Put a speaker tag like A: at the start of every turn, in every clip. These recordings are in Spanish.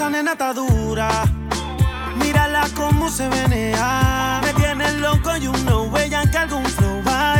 A: esa
B: nena está dura. Mírala cómo se venea. Me tiene loco y you know, ella que algún flow va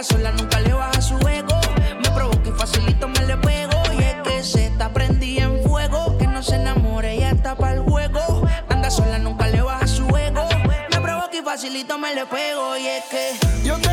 C: anda sola, nunca le baja su ego. Me provoca y facilito me le pego. Y es que se está prendida en fuego. Que no se enamore, ella está para el juego. Anda sola, nunca le baja su ego. Me provoca y facilito me le pego. Y es que
D: yo
E: te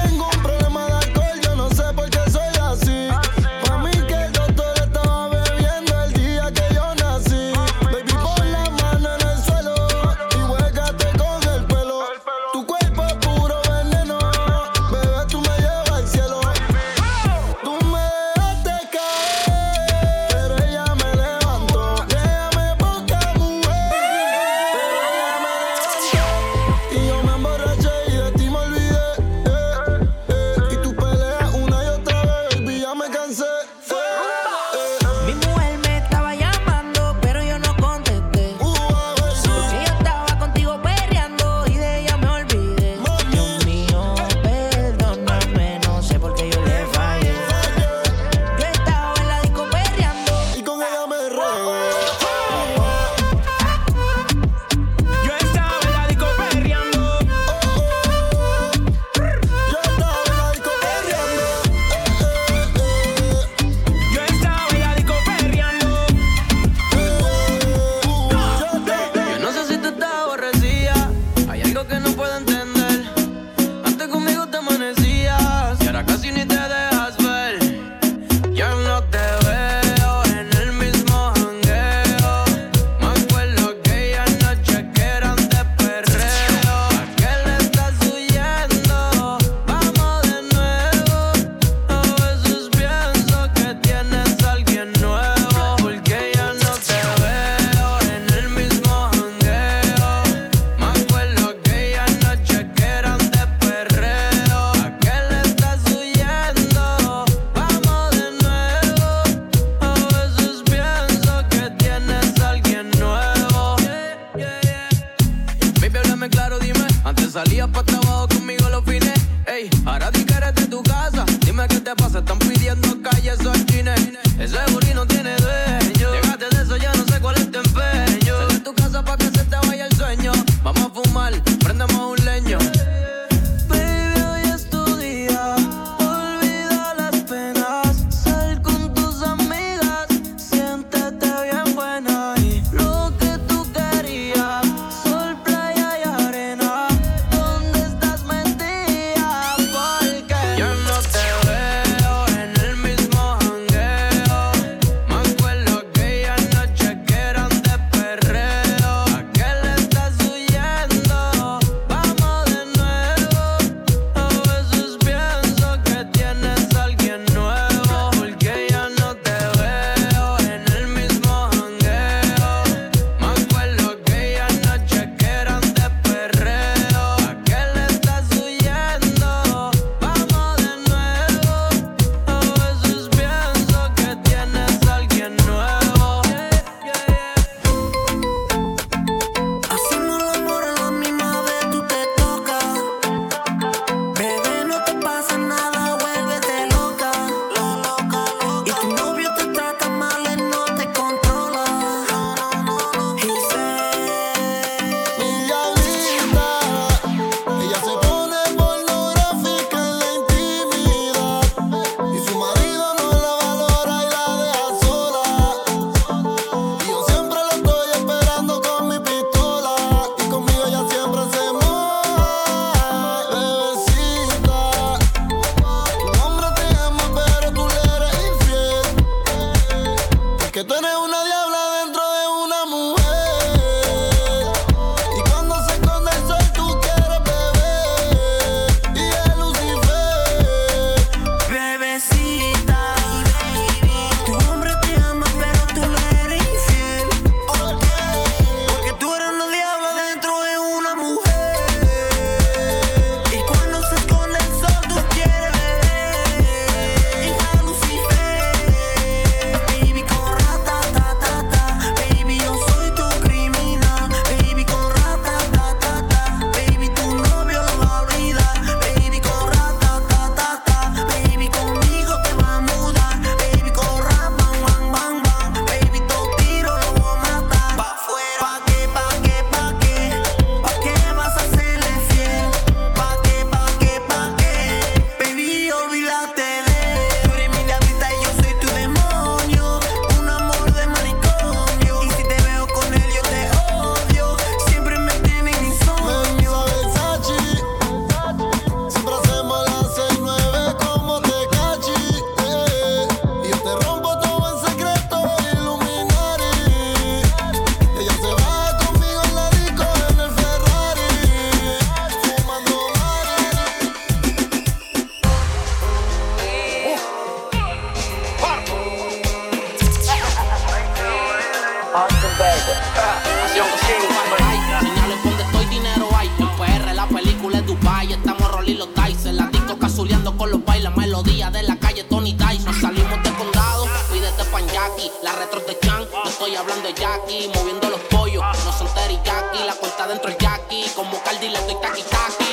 E: con
F: los bailes. Melodía de la calle Tony. Nos salimos de condado. Pídete pan Jackie. La retro de Chan. No estoy hablando de Jackie. Moviendo los pollos. No son teriyaki. La cuenta dentro el Jackie. Como Cardi le doy taqui taqui.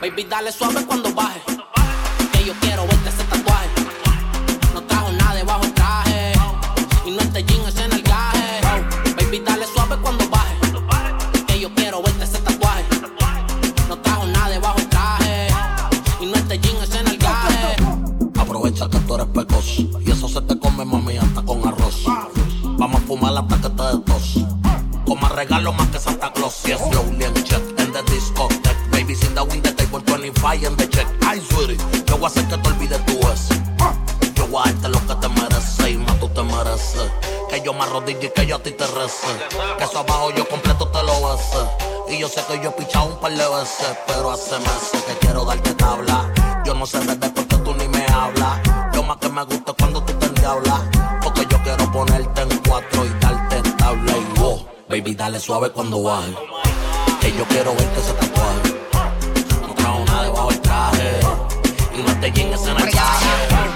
F: Baby, dale suave cuando baje. Que
G: eso abajo yo completo te lo bese. Y yo sé que yo he pichado un par de veces, pero hace meses que quiero darte tabla. Yo no sé desde por qué tú ni me hablas. Lo más que me gusta es cuando tú te endiablas. Porque yo quiero ponerte en cuatro y darte tabla y wow. Baby, dale suave cuando baje. Que yo quiero verte ese tatuaje. No trajo nada debajo del traje. Y no te llegues en el traje.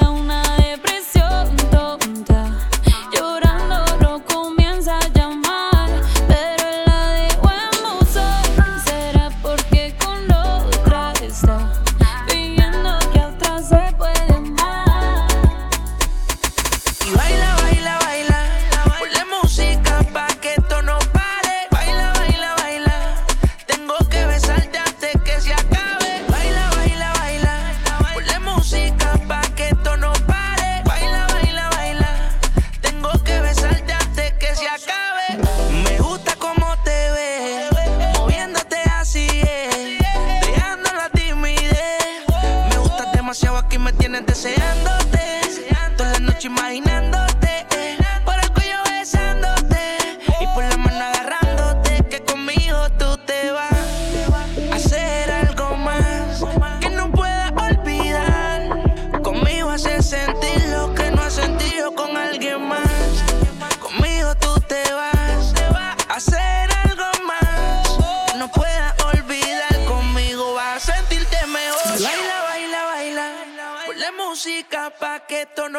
H: your mind?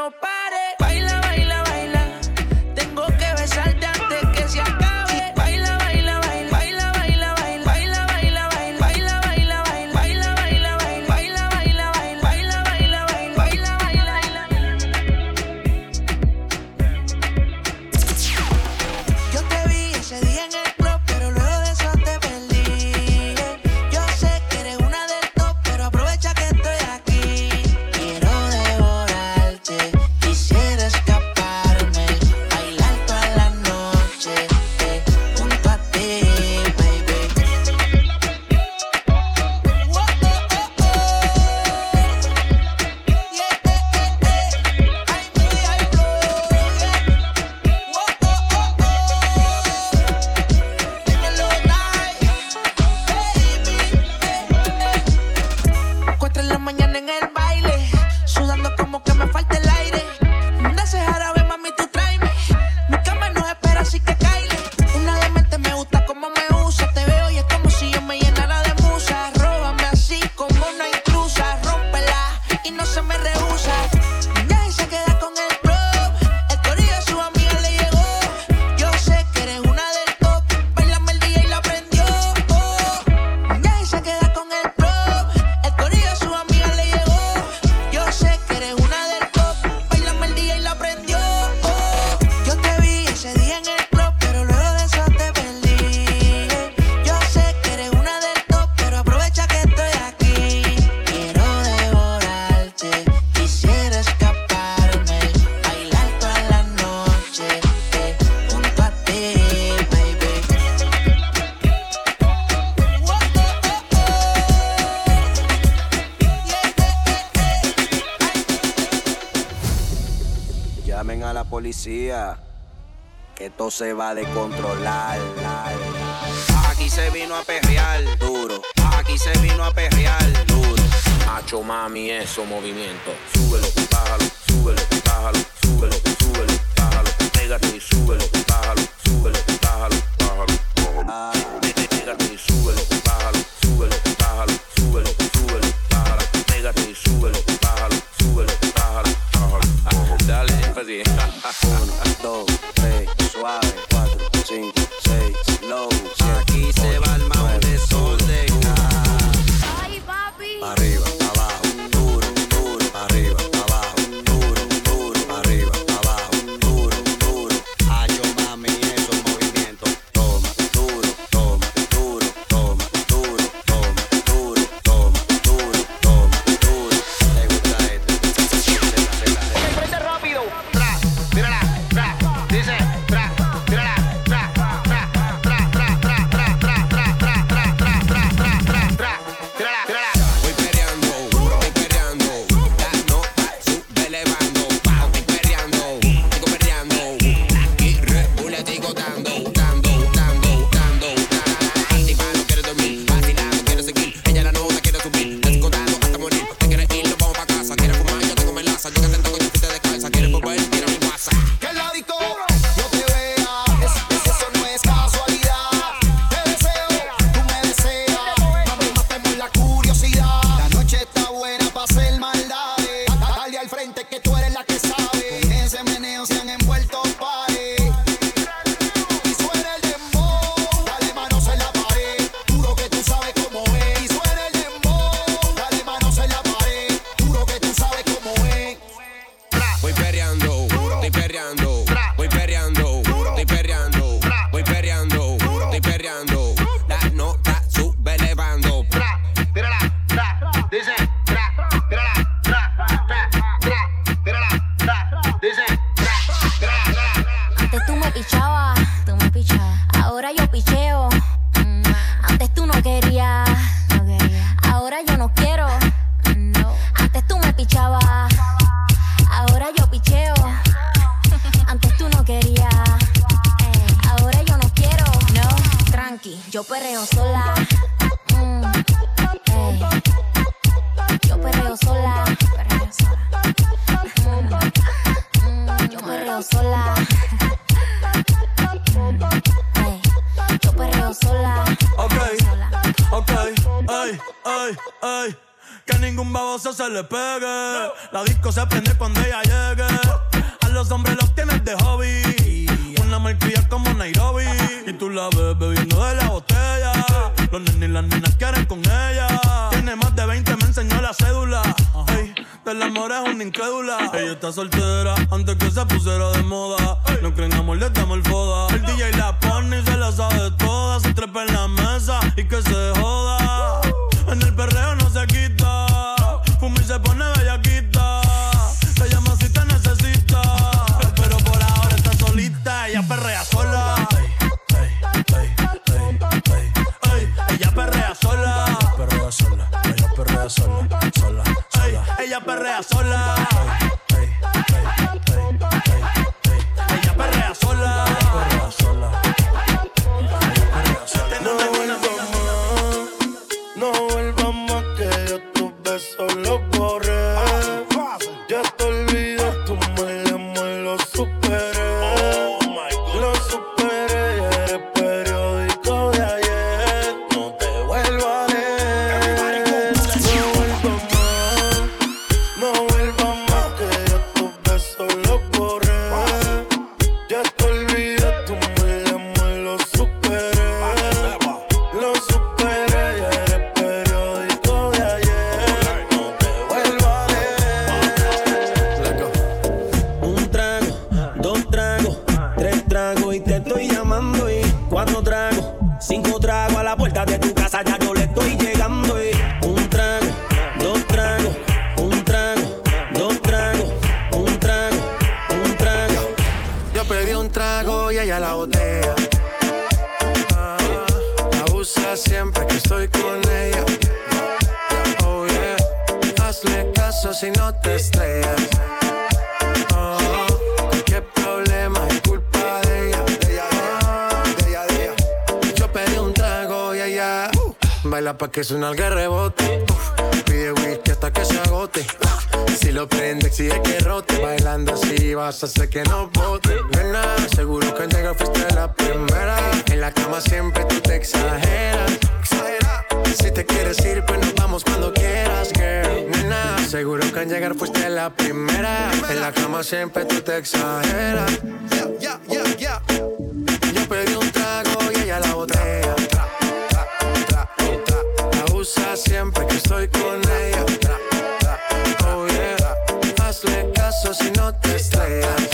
H: nobody. que
I: esto se
J: va a descontrolar.
K: Aquí se vino a perrear
J: duro.
K: Aquí se vino a perrear
J: duro.
C: Hacho mami, eso movimiento. Súbelo.
E: moda. No creen amor, les damos el foda.
L: prende, exige que rote. Bailando así vas a hacer que no bote. Nena, seguro que al llegar fuiste la primera. En la cama siempre tú te exageras. Si te quieres ir, pues nos vamos cuando quieras, girl. Nena, seguro que al llegar fuiste la primera. En la cama siempre tú te exageras.
M: Yeah, yeah, yeah, yeah.
L: Yo pedí un trago y ella la botella. La usa siempre que estoy con ella si no te estrellas.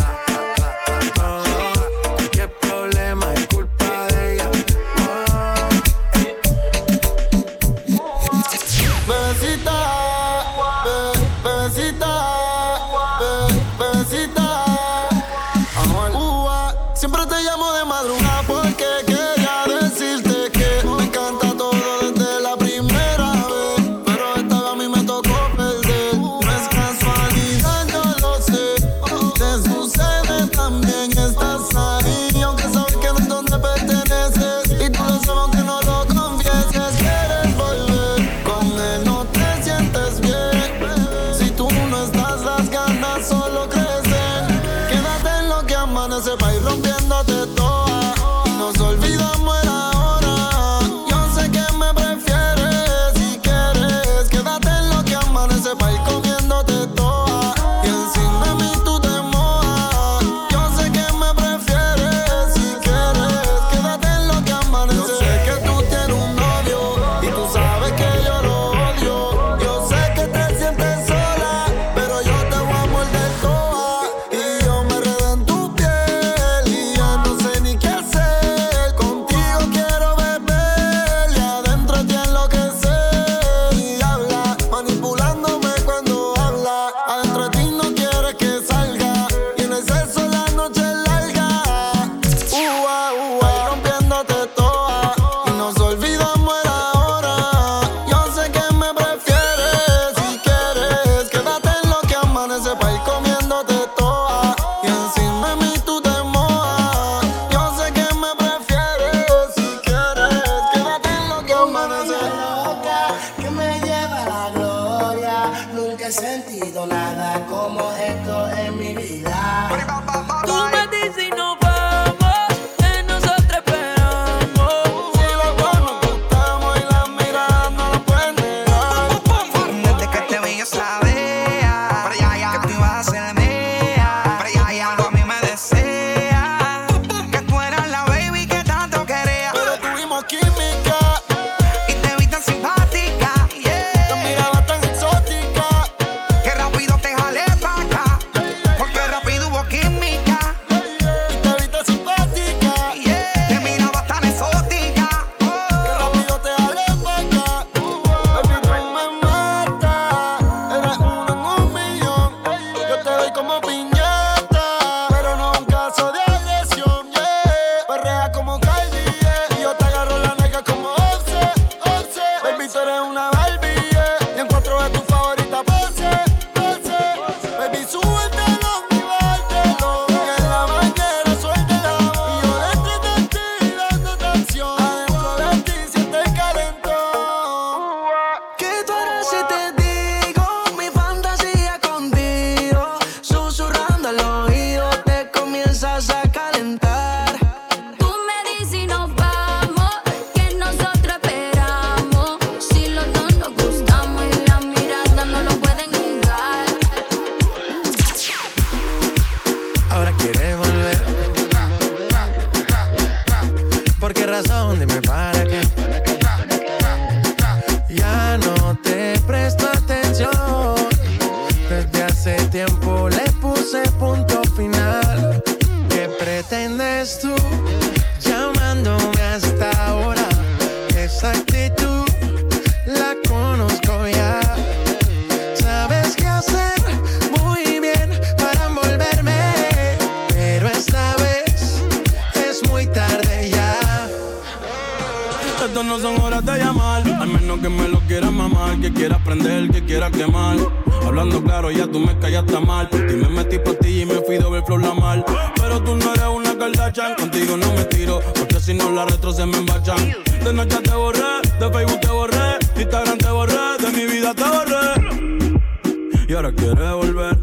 D: Pero tú no eres una Kardashian, contigo no me tiro, porque si no la retro se me embachan. De noche te borré,
N: de Facebook te
D: borré, de Instagram te borré, de
I: mi vida te
H: borré. Y
L: ahora quieres volver,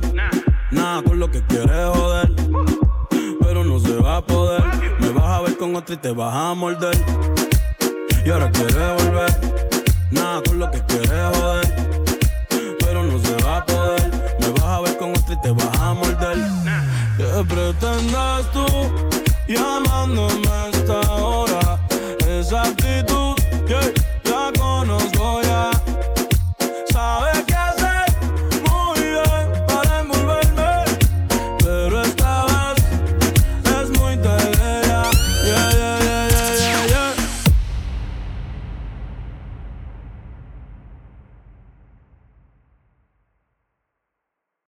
B: nada con lo que quieres joder. Pero no se va a poder, me vas a ver con otro y te
E: vas a morder. Y ahora quieres volver, nada con lo que quieres joder. Pero no se va a poder, me vas a ver con otra y te vas a morder pretendas tú? Ya